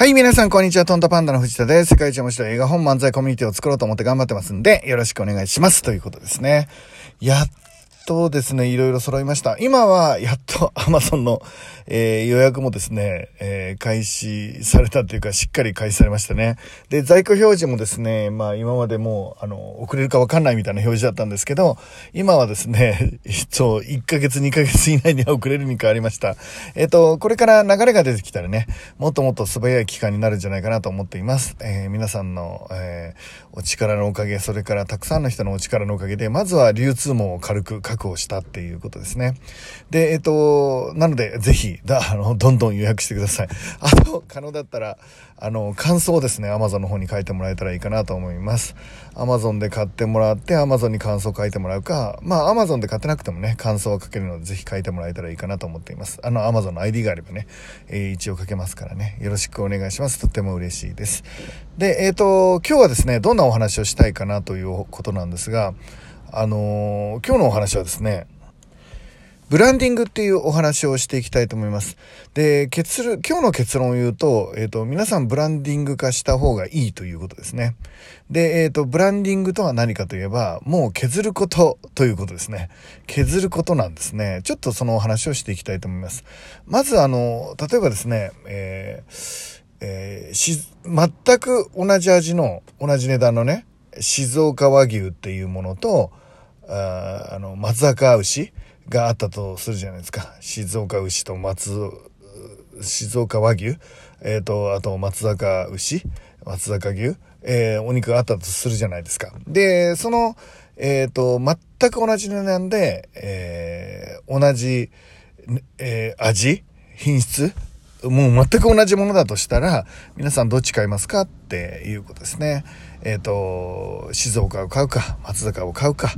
はい、皆さん、こんにちは。トントパンダの藤田です。世界一面白い映画本漫才コミュニティを作ろうと思って頑張ってますんで、よろしくお願いします。ということですね。やっとですね、いろいろ揃いました。今は、やっと Amazon の、えー、予約もですね、えー、開始されたというか、しっかり開始されましたね。で、在庫表示もですね、まあ今までもう、あの、遅れるかわかんないみたいな表示だったんですけど、今はですね、そう、1ヶ月、2ヶ月以内には遅れるに変わりました。えっ、ー、と、これから流れが出てきたらね、もっともっと素早い期間になるんじゃないかなと思っています。え皆さんの、えお力のおかげ、それからたくさんの人のお力のおかげで、まずは流通網を軽く確保したっていうことですね。で、えっと、なので、ぜひ、だ、あの、どんどん予約してください。あと、可能だったら、あの、感想をですね、Amazon の方に書いてもらえたらいいかなと思います。Amazon で買ってもらって、Amazon に感想を書いてもらうか、まあ、Amazon で買ってなくてもね、感想を書けるので、ぜひ書いてもらえたらいいかなと思っています。あの、Amazon の ID があればね、えー、一応書けますからね、よろしくお願いします。とっても嬉しいです。で、えっ、と、今日はですね、どんなお話をしたいかなということなんですが、あのー、今日のお話はですね、ブランディングっていうお話をしていきたいと思います。で、結論、今日の結論を言うと、えっ、ー、と、皆さんブランディング化した方がいいということですね。で、えっ、ー、と、ブランディングとは何かといえば、もう削ることということですね。削ることなんですね。ちょっとそのお話をしていきたいと思います。まず、あの、例えばですね、えー、えー、し、全く同じ味の、同じ値段のね、静岡和牛っていうものと、ああの、松坂牛があったとするじゃないですか。静岡牛と松、静岡和牛、えっ、ー、と、あと松坂牛、松坂牛、えー、お肉があったとするじゃないですか。で、その、えっ、ー、と、全く同じ値段で、えー、同じ、えー、味品質もう全く同じものだとしたら、皆さんどっち買いますかっていうことですね。えっ、ー、と、静岡を買うか、松坂を買うか、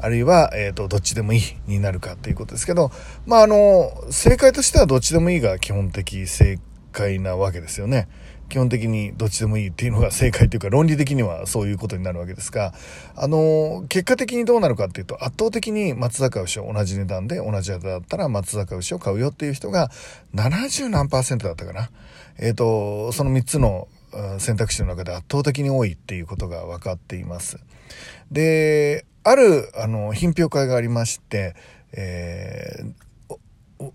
あるいは、えっ、ー、と、どっちでもいいになるかっていうことですけど、まあ、あの、正解としてはどっちでもいいが基本的正解なわけですよね。基本的にどっちでもいいっていうのが正解というか論理的にはそういうことになるわけですが、あの、結果的にどうなるかっていうと圧倒的に松坂牛を同じ値段で同じ値段だったら松坂牛を買うよっていう人が70何パーセントだったかな。えっ、ー、と、その3つの選択肢の中で圧倒的に多いっていうことが分かっています。で、ある、あの、品評会がありまして、えー、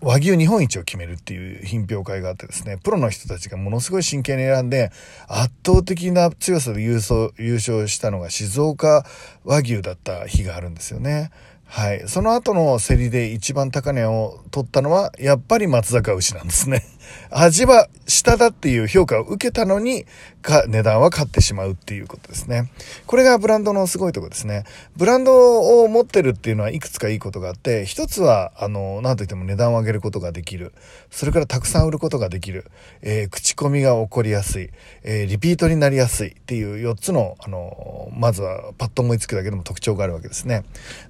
和牛日本一を決めるっていう品評会があってですね、プロの人たちがものすごい真剣に選んで、圧倒的な強さで優勝優勝したのが静岡和牛だった日があるんですよね。はい。その後の競りで一番高値を取ったのは、やっぱり松坂牛なんですね。味は下だっていう評価を受けたのに、か、値段は買ってしまうっていうことですね。これがブランドのすごいとこですね。ブランドを持ってるっていうのはいくつかいいことがあって、一つは、あの、なんといっても値段を上げることができる。それからたくさん売ることができる。えー、口コミが起こりやすい。えー、リピートになりやすいっていう4つの、あの、まずはパッと思いつくだけでも特徴があるわけですね。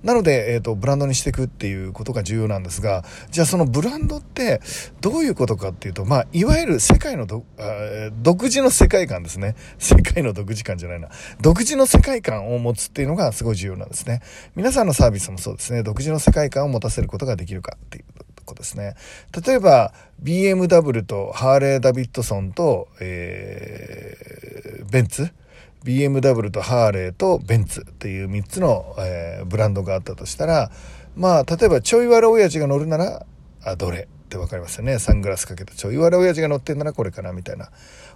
なので、えっ、ー、と、ブランドにしていくっていうことが重要なんですが、じゃあそのブランドってどういうことかっていうと、まあ、いわゆる世界の独自の世界観ですね。世界の独自感じゃないな。独自の世界観を持つっていうのがすごい重要なんですね。皆さんのサービスもそうですね。独自の世界観を持たせることができるかっていうことですね。例えば、BMW とハーレー・ダビッドソンと、えー、ベンツ BMW とハーレーとベンツっていう3つの、えー、ブランドがあったとしたら、まあ、例えばちょい悪親父が乗るなら、あ、どれ？って分かりますよね。サングラスかけたちょい悪親父が乗ってんならこれかなみたいな。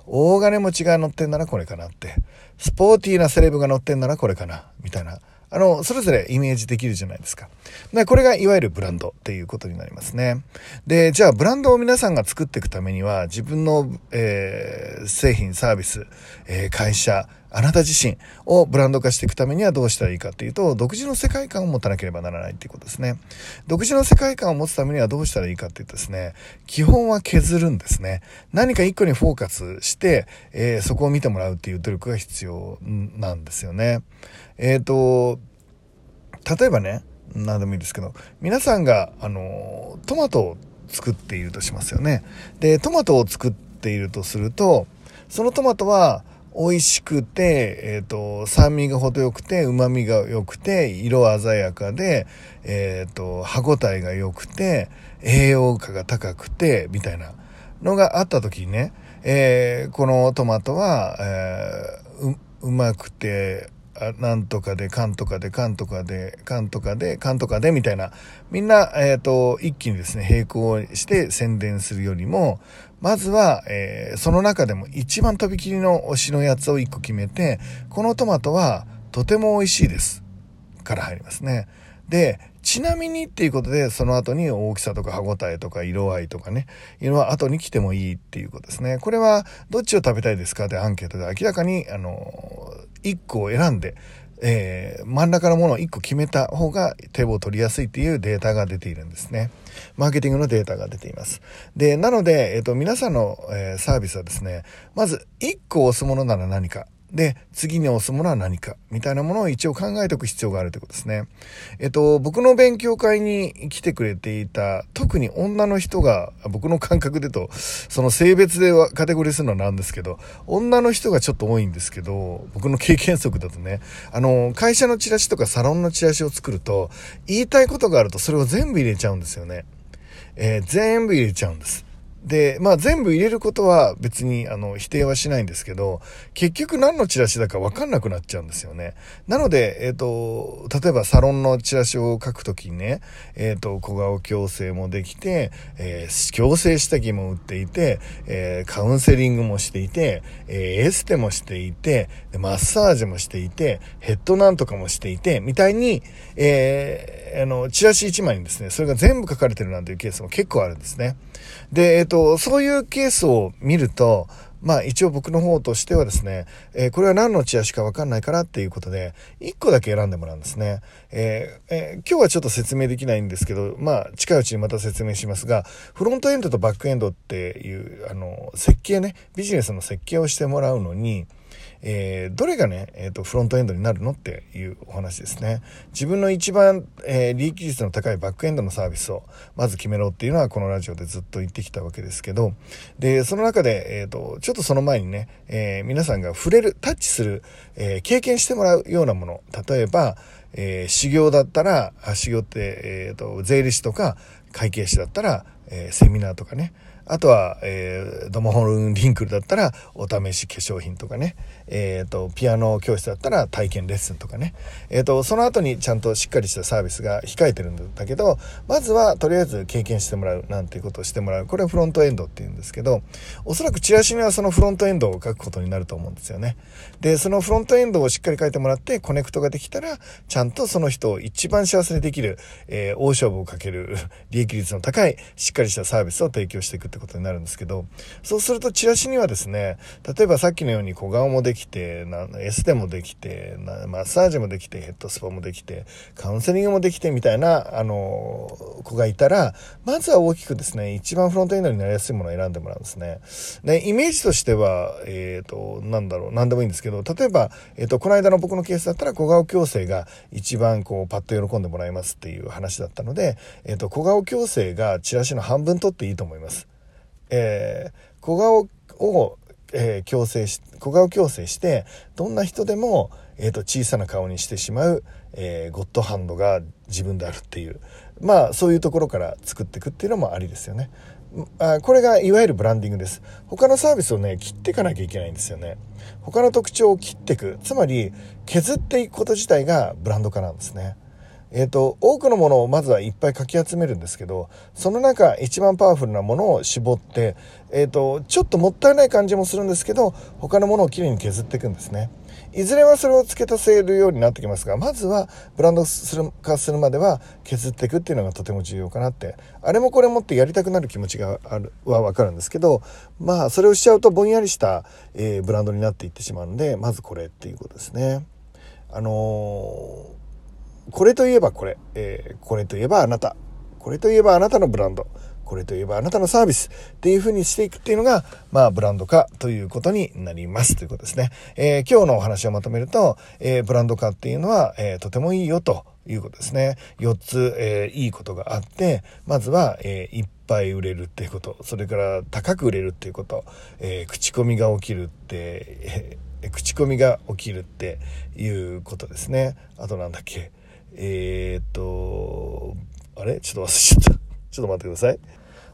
大金持ちが乗ってんならこれかなって。スポーティーなセレブが乗ってんならこれかなみたいな。あの、それぞれイメージできるじゃないですか。でこれがいわゆるブランドっていうことになりますね。で、じゃあブランドを皆さんが作っていくためには、自分の、えー、製品、サービス、えー、会社、あなた自身をブランド化していくためにはどうしたらいいかっていうと、独自の世界観を持たなければならないっていうことですね。独自の世界観を持つためにはどうしたらいいかっていうとですね、基本は削るんですね。何か一個にフォーカスして、えー、そこを見てもらうっていう努力が必要なんですよね。えっ、ー、と、例えばね、何でもいいですけど、皆さんが、あの、トマトを作っているとしますよね。で、トマトを作っているとすると、そのトマトは、美味しくて、えっ、ー、と、酸味が程よくて、旨味が良くて、色鮮やかで、えっ、ー、と、歯応えが良くて、栄養価が高くて、みたいな。のがあった時にね、えー、このトマトは、えー、う、うまくて、なんとかで、かんとかで、かんとかで、かんとかで、かんとかで、みたいな、みんな、えっ、ー、と、一気にですね、並行して宣伝するよりも、まずは、えー、その中でも一番とびきりの推しのやつを一個決めて、このトマトはとても美味しいです。から入りますね。で、ちなみにっていうことで、その後に大きさとか歯ごたえとか色合いとかね、いうのは後に来てもいいっていうことですね。これは、どっちを食べたいですか？ってアンケートで明らかに、あの、1個を選んで、えー、真ん中のものを1個決めた方が手を取りやすいっていうデータが出ているんですね。マーケティングのデータが出ています。で、なので、えっ、ー、と、皆さんの、えー、サービスはですね、まず1個押すものなら何か。で、次に押すものは何か、みたいなものを一応考えておく必要があるということですね。えっと、僕の勉強会に来てくれていた、特に女の人が、僕の感覚でと、その性別でカテゴリーするのはなんですけど、女の人がちょっと多いんですけど、僕の経験則だとね、あの、会社のチラシとかサロンのチラシを作ると、言いたいことがあるとそれを全部入れちゃうんですよね。えー、全部入れちゃうんです。で、まあ全部入れることは別にあの否定はしないんですけど、結局何のチラシだかわかんなくなっちゃうんですよね。なので、えっ、ー、と、例えばサロンのチラシを書くときにね、えっ、ー、と、小顔矯正もできて、えー、矯正下着も売っていて、えカウンセリングもしていて、えエステもしていて、マッサージもしていて、ヘッドなんとかもしていて、みたいに、えあの、チラシ1枚にですね、それが全部書かれてるなんていうケースも結構あるんですね。で、えっ、と、そういうケースを見ると、まあ一応僕の方としてはですね、えー、これは何のチラシかわかんないからっていうことで、1個だけ選んでもらうんですね。えーえー、今日はちょっと説明できないんですけど、まあ近いうちにまた説明しますが、フロントエンドとバックエンドっていう、あの、設計ね、ビジネスの設計をしてもらうのに、えー、どれがね、えっ、ー、と、フロントエンドになるのっていうお話ですね。自分の一番、えー、利益率の高いバックエンドのサービスをまず決めろっていうのはこのラジオでずっと言ってきたわけですけど、で、その中で、えっ、と、ちょっとその前にね、え皆さんが触れる、タッチする、え経験してもらうようなもの、例えば、え修行だったら、修行って、えっ、と、税理士とか会計士だったら、えセミナーとかね、あとは、えー、ドモホルンリンクルだったら、お試し化粧品とかね、え、ー、と、ピアノ教室だったら体験レッスンとかね、え、ー、と、その後にちゃんとしっかりしたサービスが控えてるんだけど、まずはとりあえず経験してもらうなんていうことをしてもらう。これはフロントエンドって言うんですけど、おそらくチラシにはそのフロントエンドを書くことになると思うんですよね。で、そのフロントエンドをしっかり書いてもらって、コネクトができたら、ちゃんとその人を一番幸せにできる、えー、大勝負をかける、利益率の高い、しっかりしたサービスを提供していくってことになるんですけど、そうするとチラシにはですね、例えばさっきのように小顔もできて、エステもできて、マッサージもできて、ヘッドスパもできて、カウンセリングもできてみたいな、あの、子がいたら、まずは大きくですね、一番フロントエンドになりやすいものを選んでもらうんですね。で、イメージとしては、えっ、ー、と、なんだろう、なんでもいいんですけど、例えば、えっ、ー、と、この間の僕のケースだったら、小顔矯正が一番こう、パッと喜んでもらえますっていう話だったので、えっ、ー、と、小顔矯正がチラシの半分取っていいと思います。えー、小顔を、えー、矯正し、小顔矯正して、どんな人でも、えっ、ー、と、小さな顔にしてしまう、えー、ゴッドハンドが自分であるっていう、まあ、そういうところから作っていくっていうのもありですよね。あこれがいわゆるブランディングです。他のサービスをね、切っていかなきゃいけないんですよね。他の特徴を切っていく。つまり、削っていくこと自体がブランド化なんですね。えっ、ー、と、多くのものをまずはいっぱいかき集めるんですけど、その中一番パワフルなものを絞って、えっ、ー、と、ちょっともったいない感じもするんですけど、他のものをきれいに削っていくんですね。いずれはそれを付け足せるようになってきますが、まずはブランド化するまでは削っていくっていうのがとても重要かなって、あれもこれもってやりたくなる気持ちがある、はわかるんですけど、まあ、それをしちゃうとぼんやりした、えー、ブランドになっていってしまうので、まずこれっていうことですね。あのーこれといえばこれ、えー、これといえばあなた、これといえばあなたのブランド、これといえばあなたのサービスっていう風にしていくっていうのが、まあ、ブランド化ということになりますということですね。えー、今日のお話をまとめると、えー、ブランド化っていうのは、えー、とてもいいよということですね。4つ、えいいことがあって、まずは、えいっぱい売れるっていうこと、それから高く売れるっていうこと、え口コミが起きるって、え口コミが起きるっていうことですね。あとなんだっけ。えー、っと、あれ？ちょっと忘れちゃった。ちょっと待ってください。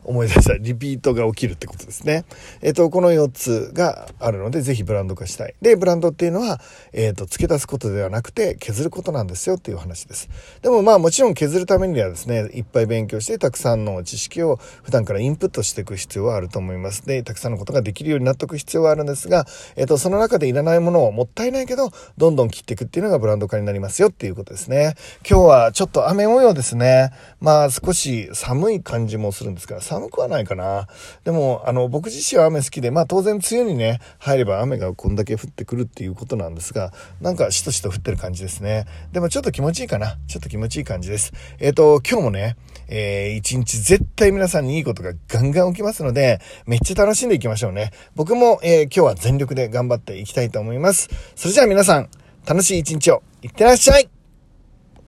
思い出した。リピートが起きるってことですね。えっ、と、この4つがあるので、ぜひブランド化したい。で、ブランドっていうのは、えっ、と、付け出すことではなくて、削ることなんですよっていう話です。でもまあもちろん削るためにはですね、いっぱい勉強して、たくさんの知識を普段からインプットしていく必要はあると思います。で、たくさんのことができるようになっておく必要はあるんですが、えっ、と、その中でいらないものをもったいないけど、どんどん切っていくっていうのがブランド化になりますよっていうことですね。今日はちょっと雨模様ですね。まあ少し寒い感じもするんですが、寒くはないかな。でも、あの、僕自身は雨好きで、まあ当然梅雨にね、入れば雨がこんだけ降ってくるっていうことなんですが、なんかしとしと降ってる感じですね。でもちょっと気持ちいいかな。ちょっと気持ちいい感じです。えっ、ー、と、今日もね、えー、一日絶対皆さんにいいことがガンガン起きますので、めっちゃ楽しんでいきましょうね。僕も、えー、今日は全力で頑張っていきたいと思います。それじゃあ皆さん、楽しい一日をいってらっしゃい